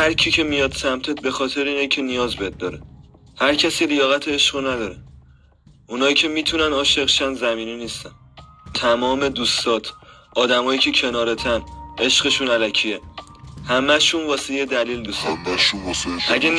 هر کی که میاد سمتت به خاطر اینه که نیاز بهت داره. هر کسی لیاقت عشق نداره. اونایی که می‌تونن عاشقشن زمینی نیستن. تمام دوستات آدمایی که کنارتن عشقشون علکیه. همهشون واسه یه دلیل دوستن. همهشون واسه اگه